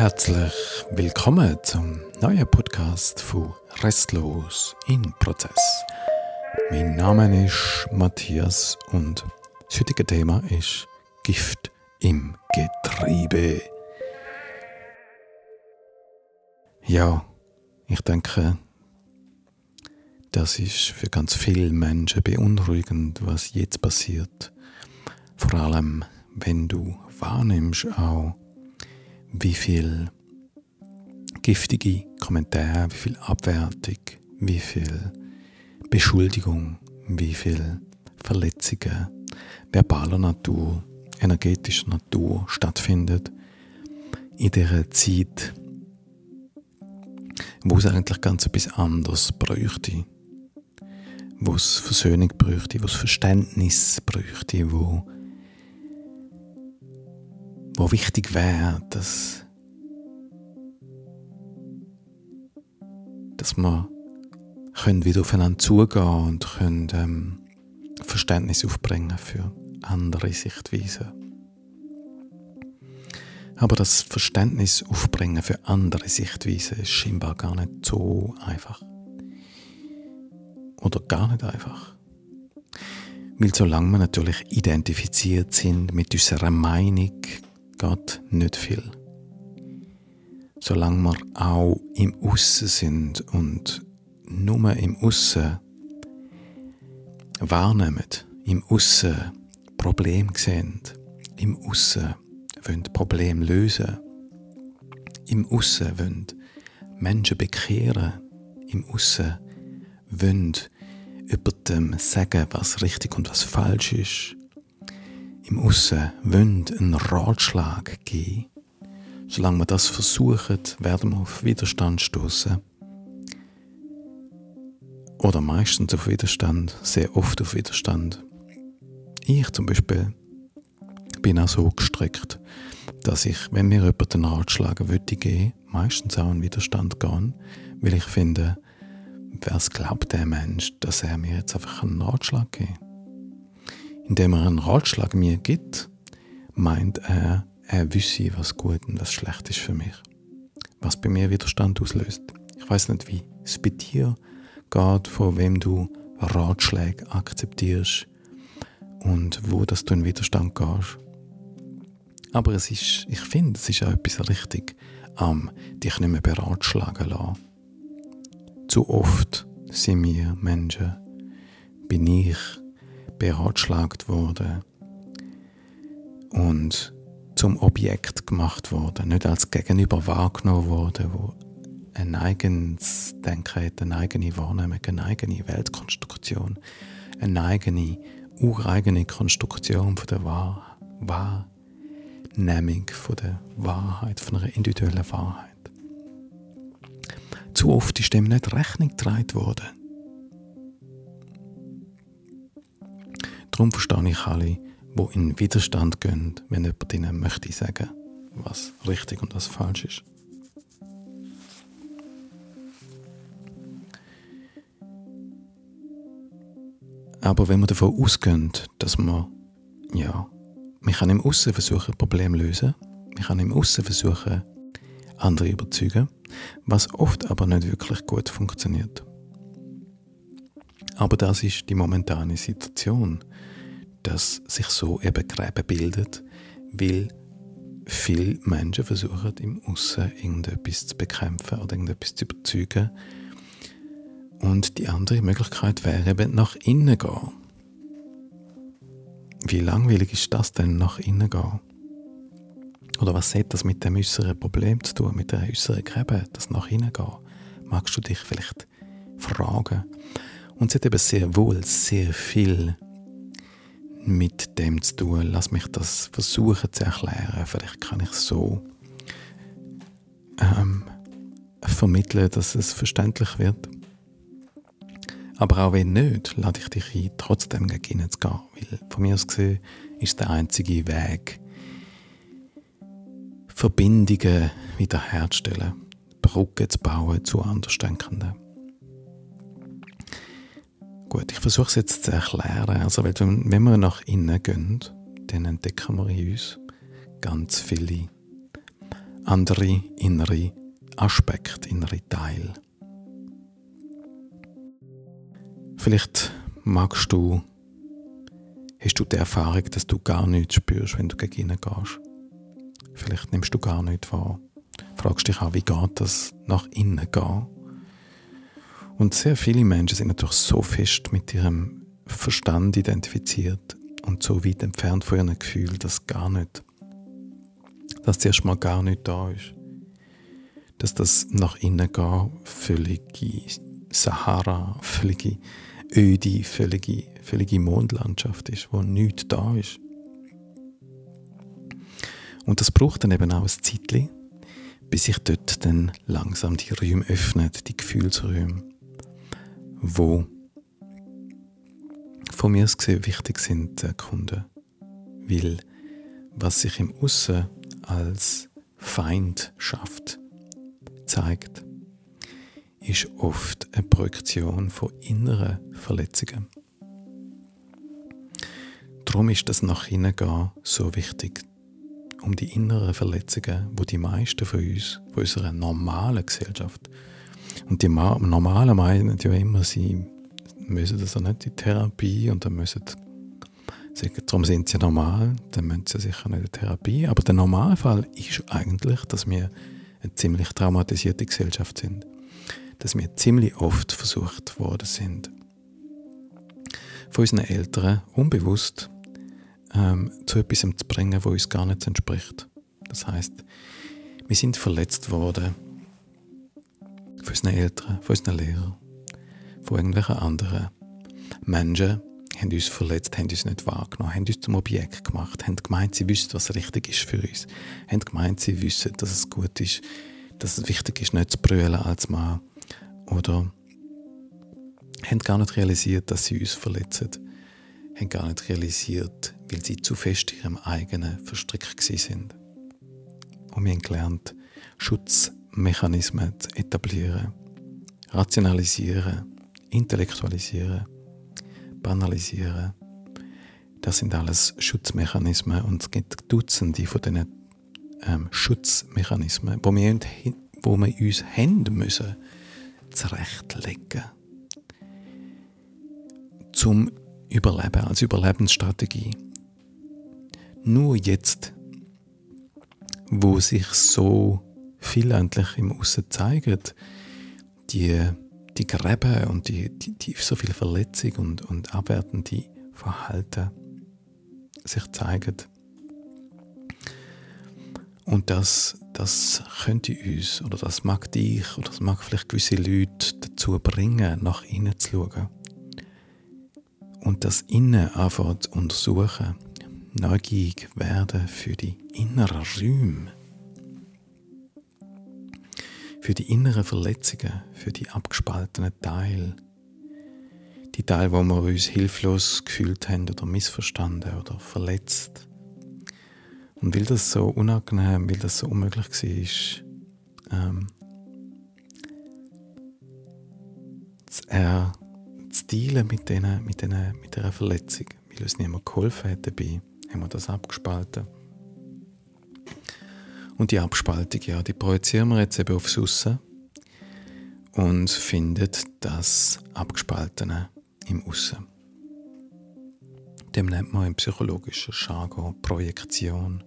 Herzlich willkommen zum neuen Podcast von Restlos in Prozess. Mein Name ist Matthias und das heutige Thema ist Gift im Getriebe. Ja, ich denke, das ist für ganz viele Menschen beunruhigend, was jetzt passiert. Vor allem, wenn du wahrnimmst auch, wie viel giftige Kommentare, wie viel Abwertung, wie viel Beschuldigung, wie viel Verletzungen verbaler Natur, energetischer Natur stattfindet in dieser Zeit, wo es eigentlich ganz etwas anderes bräuchte. Wo es Versöhnung bräuchte, wo es Verständnis bräuchte, wo wo wichtig wäre, dass, dass wir können wieder aufeinander zugehen und können ähm, Verständnis aufbringen für andere Sichtweisen. Aber das Verständnis aufbringen für andere Sichtweisen ist scheinbar gar nicht so einfach. Oder gar nicht einfach. Weil solange wir natürlich identifiziert sind mit unserer Meinung, geht nicht viel. Solange wir auch im Aussen sind und nur im Aussen wahrnehmen, im Aussen Problem sehen, im Aussen wollen Problem lösen, im Aussen wollen Menschen bekehren, im Aussen wollen über dem sagen, was richtig und was falsch ist, im Aussen wollen einen Ratschlag geben. Solange wir das versuchen, werden wir auf Widerstand stoßen. Oder meistens auf Widerstand, sehr oft auf Widerstand. Ich zum Beispiel bin auch so gestrickt, dass ich, wenn mir jemand einen Ratschlag würde geben, meistens auch in Widerstand gehen, weil ich finde, wer glaubt der Mensch, dass er mir jetzt einfach einen Ratschlag gibt? Indem er einen Ratschlag mir gibt, meint er, er wüsste, was gut und was schlecht ist für mich. Was bei mir Widerstand auslöst. Ich weiß nicht, wie es bei dir geht, von wem du Ratschläge akzeptierst und wo dass du in Widerstand gehst. Aber es ist, ich finde, es ist auch etwas richtig am dich nicht mehr beratschlagen lassen. Zu oft sind wir Menschen, bin ich beratschlagt wurde und zum Objekt gemacht wurde, nicht als Gegenüber wahrgenommen wurde, wo ein eigenes Denken hat, eine eigene Wahrnehmung, eine eigene Weltkonstruktion, eine eigene, ureigene Konstruktion von der Wahr Wahrnehmung von der Wahrheit, von einer individuellen Wahrheit. Zu oft ist dem nicht Rechnung getragen worden. Darum verstehe ich alle, die in Widerstand gehen, wenn jemand ihnen möchte sagen, was richtig und was falsch ist. Aber wenn wir davon ausgehen, dass man, ja, man kann im Aussen versuchen, Probleme zu lösen, man kann im Aussen versuchen, andere überzeugen, was oft aber nicht wirklich gut funktioniert. Aber das ist die momentane Situation dass sich so eben Gräben bildet, weil viele Menschen versuchen, im Aussen irgendetwas zu bekämpfen oder irgendetwas zu überzeugen. Und die andere Möglichkeit wäre eben nach innen gehen. Wie langweilig ist das denn, nach innen gehen? Oder was hat das mit dem äußeren Problem zu tun, mit der äußeren Gräben, das nach innen gehen? Magst du dich vielleicht fragen? Und es hat eben sehr wohl sehr viel mit dem zu tun. Lass mich das versuchen zu erklären. Vielleicht kann ich so ähm, vermitteln, dass es verständlich wird. Aber auch wenn nicht, lade ich dich ein, trotzdem gegen ihn zu gehen. Weil von mir aus gesehen ist der einzige Weg, Verbindungen wiederherzustellen, Brücken zu bauen zu Andersdenkenden. Gut, ich versuche es jetzt zu erklären. Also, weil, wenn wir nach innen gehen, dann entdecken wir in uns ganz viele andere innere Aspekt, innere Teil. Vielleicht magst du, hast du die Erfahrung, dass du gar nichts spürst, wenn du gegen ihn gehst. Vielleicht nimmst du gar nichts wahr. Fragst dich auch, wie geht das nach innen gehen? Und sehr viele Menschen sind natürlich so fest mit ihrem Verstand identifiziert und so weit entfernt von ihrem Gefühl, dass gar nicht, dass zuerst mal gar nicht da ist. Dass das nach innen gehen völlige Sahara, völlige öde, völlige, völlige Mondlandschaft ist, wo nichts da ist. Und das braucht dann eben auch ein Zeitchen, bis sich dort dann langsam die Räume öffnen, die Gefühlsräume, wo von mir aus gesehen wichtig sind, der Kunde. Weil was sich im Aussen als Feindschaft zeigt, ist oft eine Projektion von inneren Verletzungen. Darum ist das nach innen gehen so wichtig, um die inneren Verletzungen, wo die meisten von uns, von unserer normalen Gesellschaft, und die normalen meinen ja immer, sie müssen also nicht in Therapie und dann müssen sagen, darum sind sie normal, dann müssen sie sicher nicht in Therapie. Aber der Normalfall ist eigentlich, dass wir eine ziemlich traumatisierte Gesellschaft sind dass wir ziemlich oft versucht worden sind, von unseren Eltern unbewusst ähm, zu etwas zu bringen, wo uns gar nicht entspricht. Das heißt, wir sind verletzt worden von unseren Eltern, von unseren Lehrern, von irgendwelchen anderen Menschen, haben uns verletzt, haben uns nicht wahrgenommen, haben uns zum Objekt gemacht, haben gemeint, sie wissen, was richtig ist für uns, haben gemeint, sie wissen, dass es gut ist, dass es wichtig ist, nicht zu brüllen als Mann, oder haben gar nicht realisiert, dass sie uns verletzen. Haben gar nicht realisiert, weil sie zu fest in ihrem eigenen verstrickt sind. Und wir haben gelernt, Schutzmechanismen zu etablieren, rationalisieren, intellektualisieren, banalisieren. Das sind alles Schutzmechanismen und es gibt Dutzende von diesen ähm, Schutzmechanismen, wo wir, wo wir uns haben müssen zurechtlegen. Zum Überleben, als Überlebensstrategie. Nur jetzt, wo sich so viel endlich im Aussen zeigen, die, die Gräben und die, die, die so viel Verletzung und, und abwertende Verhalten sich zeigen. Und das das könnte uns oder das mag dich oder das mag vielleicht gewisse Leute dazu bringen, nach innen zu schauen. Und das Innen einfach zu untersuchen, neugierig werden für die inneren Räume, für die inneren Verletzungen, für die abgespaltenen Teile, die Teile, wo wir uns hilflos gefühlt haben oder missverstanden oder verletzt und weil das so unangenehm, weil das so unmöglich war, ähm, zu, äh, zu dealen mit, denen, mit, mit Verletzung, weil uns niemand geholfen hat dabei, haben wir das abgespalten. Und die Abspaltung, ja, die projizieren wir jetzt eben aufs Aussen und findet das Abgespaltene im Aussen. Dem nennt man im psychologischen Jargon Projektion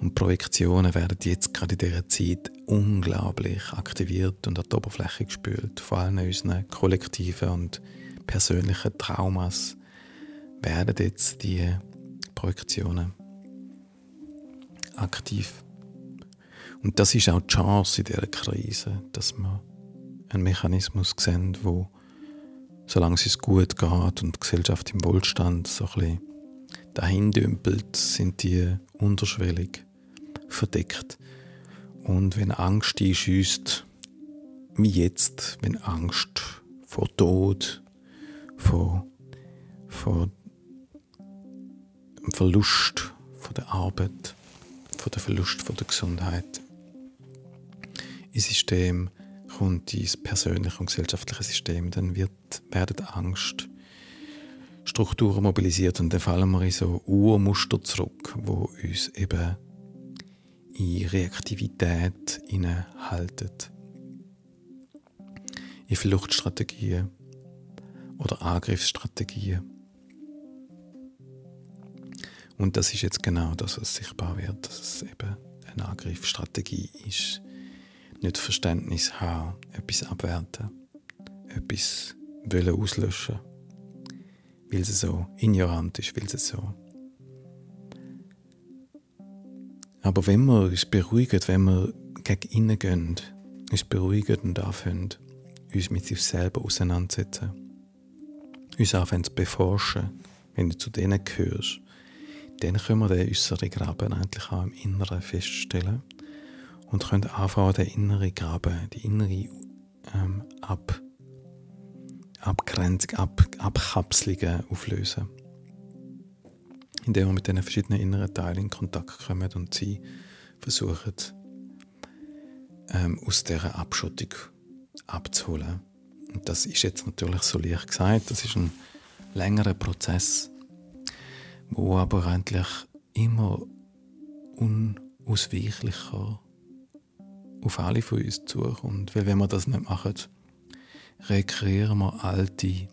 und Projektionen werden jetzt gerade in dieser Zeit unglaublich aktiviert und an die Oberfläche gespült. Vor allem unseren kollektiven und persönlichen Traumas werden jetzt die Projektionen aktiv. Und das ist auch die Chance in dieser Krise, dass wir einen Mechanismus sehen, wo, solange es gut geht und die Gesellschaft im Wohlstand so ein dahin dümpelt, sind die unterschwellig verdeckt. Und wenn Angst einschüsst, wie jetzt, wenn Angst vor Tod, vor, vor dem Verlust von der Arbeit, vor dem Verlust von der Gesundheit, ins System kommt, ins persönliche und gesellschaftliche System, dann wird, werden Angst Strukturen mobilisiert und dann fallen wir in so Urmuster zurück, wo uns eben in Reaktivität halten. In Fluchtstrategien oder Angriffsstrategien. Und das ist jetzt genau das, was sichtbar wird, dass es eben eine Angriffsstrategie ist. Nicht Verständnis haben, etwas abwerten, etwas wollen auslöschen, weil es so ignorant ist, weil es so. Aber wenn wir uns beruhigen, wenn wir gegen innen gehen, uns beruhigen und anfangen, uns mit sich selber auseinandersetzen, uns anfangen zu beforschen, wenn du zu denen gehörst, dann können wir den äußeren Graben eigentlich auch im Inneren feststellen und können anfangen, den inneren Graben, die innere ähm, Ab Abgrenzung, Ab Abkapselungen auflösen. Indem wir mit diesen verschiedenen inneren Teilen in Kontakt kommen und sie versuchen, ähm, aus dieser Abschottung abzuholen. Und das ist jetzt natürlich so leicht gesagt, das ist ein längerer Prozess wo aber eigentlich immer unausweichlicher auf alle von uns zukommt. Weil wenn wir das nicht machen, rekreieren wir alte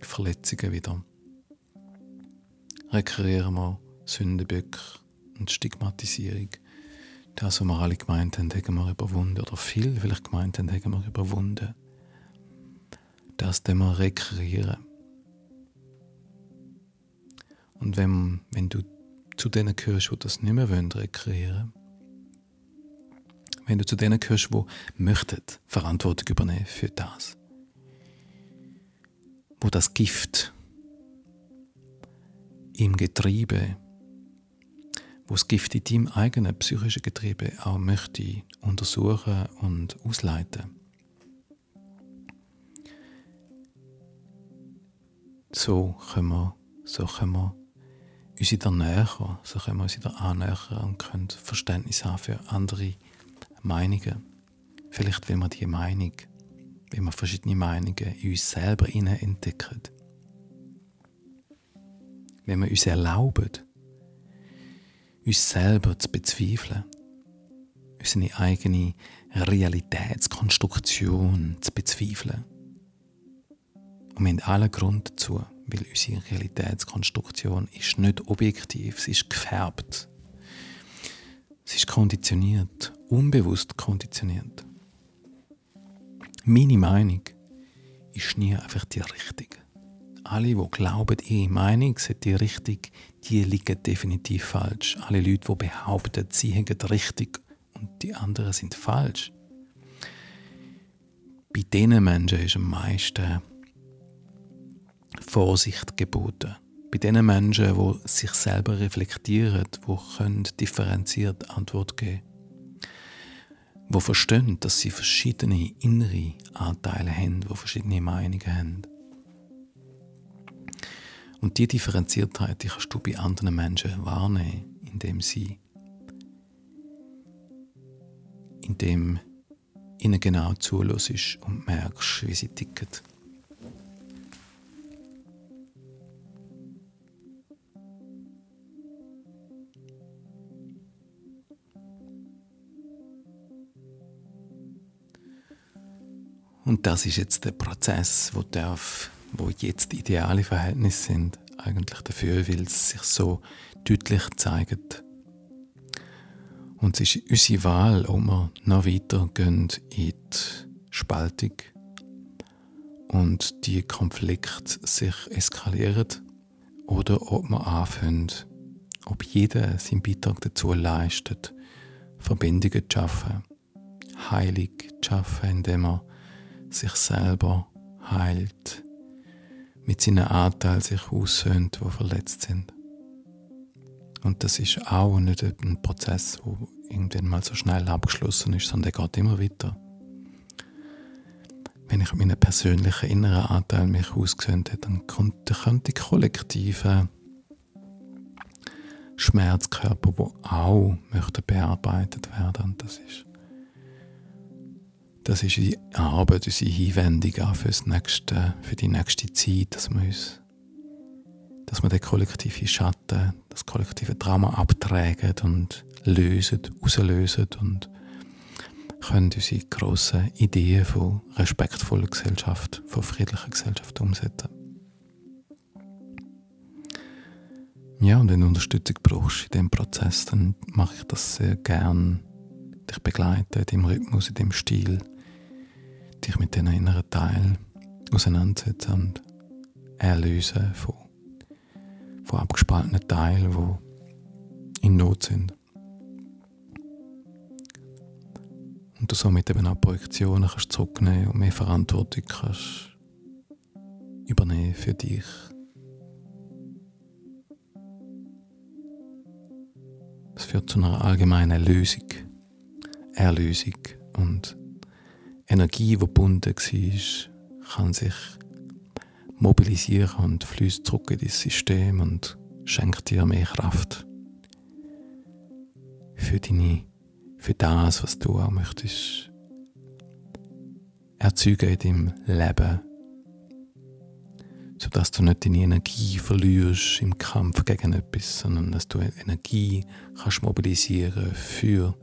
Verletzungen wieder. Rekreieren wir Sündenböcke und Stigmatisierung. Das, was wir alle gemeint haben, haben wir überwunden. Oder viel vielleicht gemeint haben, haben wir überwunden. Das, den wir rekreieren. Und wenn, wenn du zu denen gehörst, die das nicht mehr wollen, rekreieren wenn du zu denen gehörst, die möchten Verantwortung übernehmen für das, wo das Gift im Getriebe, wo das Gift in deinem eigenen psychischen Getriebe auch möchte untersuchen und ausleiten. So können wir, so können wir uns wieder näher, so können wir uns wieder annähern und können Verständnis haben für andere Meinungen. Vielleicht, wenn wir die Meinung, wenn wir verschiedene Meinungen in uns selber entdecken. Wenn wir uns erlauben, uns selber zu bezweifeln, unsere eigene Realitätskonstruktion zu bezweifeln. Und wir haben allen Grund dazu weil unsere Realitätskonstruktion ist nicht objektiv, sie ist gefärbt. Sie ist konditioniert, unbewusst konditioniert. Meine Meinung ist nie einfach die richtige. Alle, die glauben, ihre Meinung sei die richtig, die liegen definitiv falsch. Alle Leute, die behaupten, sie hätten richtig und die anderen sind falsch. Bei diesen Menschen ist am meisten Vorsicht geboten. Bei den Menschen, die sich selber reflektieren, die differenziert Antwort geben können. Die verstehen, dass sie verschiedene innere Anteile haben, die verschiedene Meinungen haben. Und die Differenziertheit die kannst du bei anderen Menschen wahrnehmen, indem sie indem ihnen genau zulässt und merkst, wie sie ticken. Und das ist jetzt der Prozess, wo, darf, wo jetzt ideale Verhältnisse sind, eigentlich dafür, weil es sich so deutlich zeigt. Und es ist unsere Wahl, ob wir noch weiter gehen in die Spaltung und die Konflikte sich eskalieren oder ob wir anfangen, ob jeder seinen Beitrag dazu leistet, Verbindungen zu schaffen, heilig zu schaffen, indem er sich selber heilt, mit seinen Anteilen sich aussöhnt, die verletzt sind. Und das ist auch nicht ein Prozess, der irgendwann mal so schnell abgeschlossen ist, sondern der geht immer weiter. Wenn ich meinen persönlichen inneren Anteil mich ausgesöhnt habe, dann könnte die kollektive Schmerzkörper, die auch möchten bearbeitet werden. Und das ist das ist unsere Arbeit, unsere Hinwendung für, das nächste, für die nächste Zeit, dass wir uns dass wir den kollektiven Schatten, das kollektive Trauma abtragen und lösen, auslösen und können unsere grossen Ideen von respektvoller Gesellschaft, von friedlicher Gesellschaft umsetzen. Ja, und wenn du Unterstützung brauchst in diesem Prozess, dann mache ich das sehr gern. Dich begleiten in dem Rhythmus, in dem Stil, dich mit diesen inneren Teilen auseinandersetzen und erlösen von, von abgespaltenen Teilen, die in Not sind. Und du somit eben auch Projektionen kannst zurücknehmen und mehr Verantwortung kannst übernehmen für dich. Das führt zu einer allgemeinen Lösung, Erlösung und Energie, die gebunden war, kann sich mobilisieren und fließt zurück in das System und schenkt dir mehr Kraft für deine, für das, was du auch möchtest erzeugen in deinem Leben sodass du nicht deine Energie verlierst im Kampf gegen etwas, sondern dass du Energie kannst mobilisieren für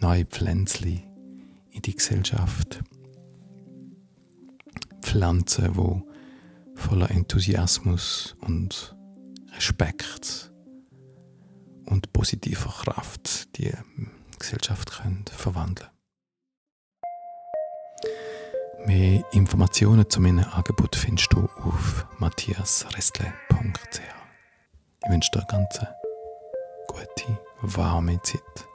neue Pflänzchen in die Gesellschaft. Pflanzen, wo voller Enthusiasmus und Respekt und positiver Kraft die Gesellschaft können verwandeln Mehr Informationen zu meinem Angebot findest du auf matthiasrestle.ch. Ich wünsche dir eine ganz gute, warme Zeit.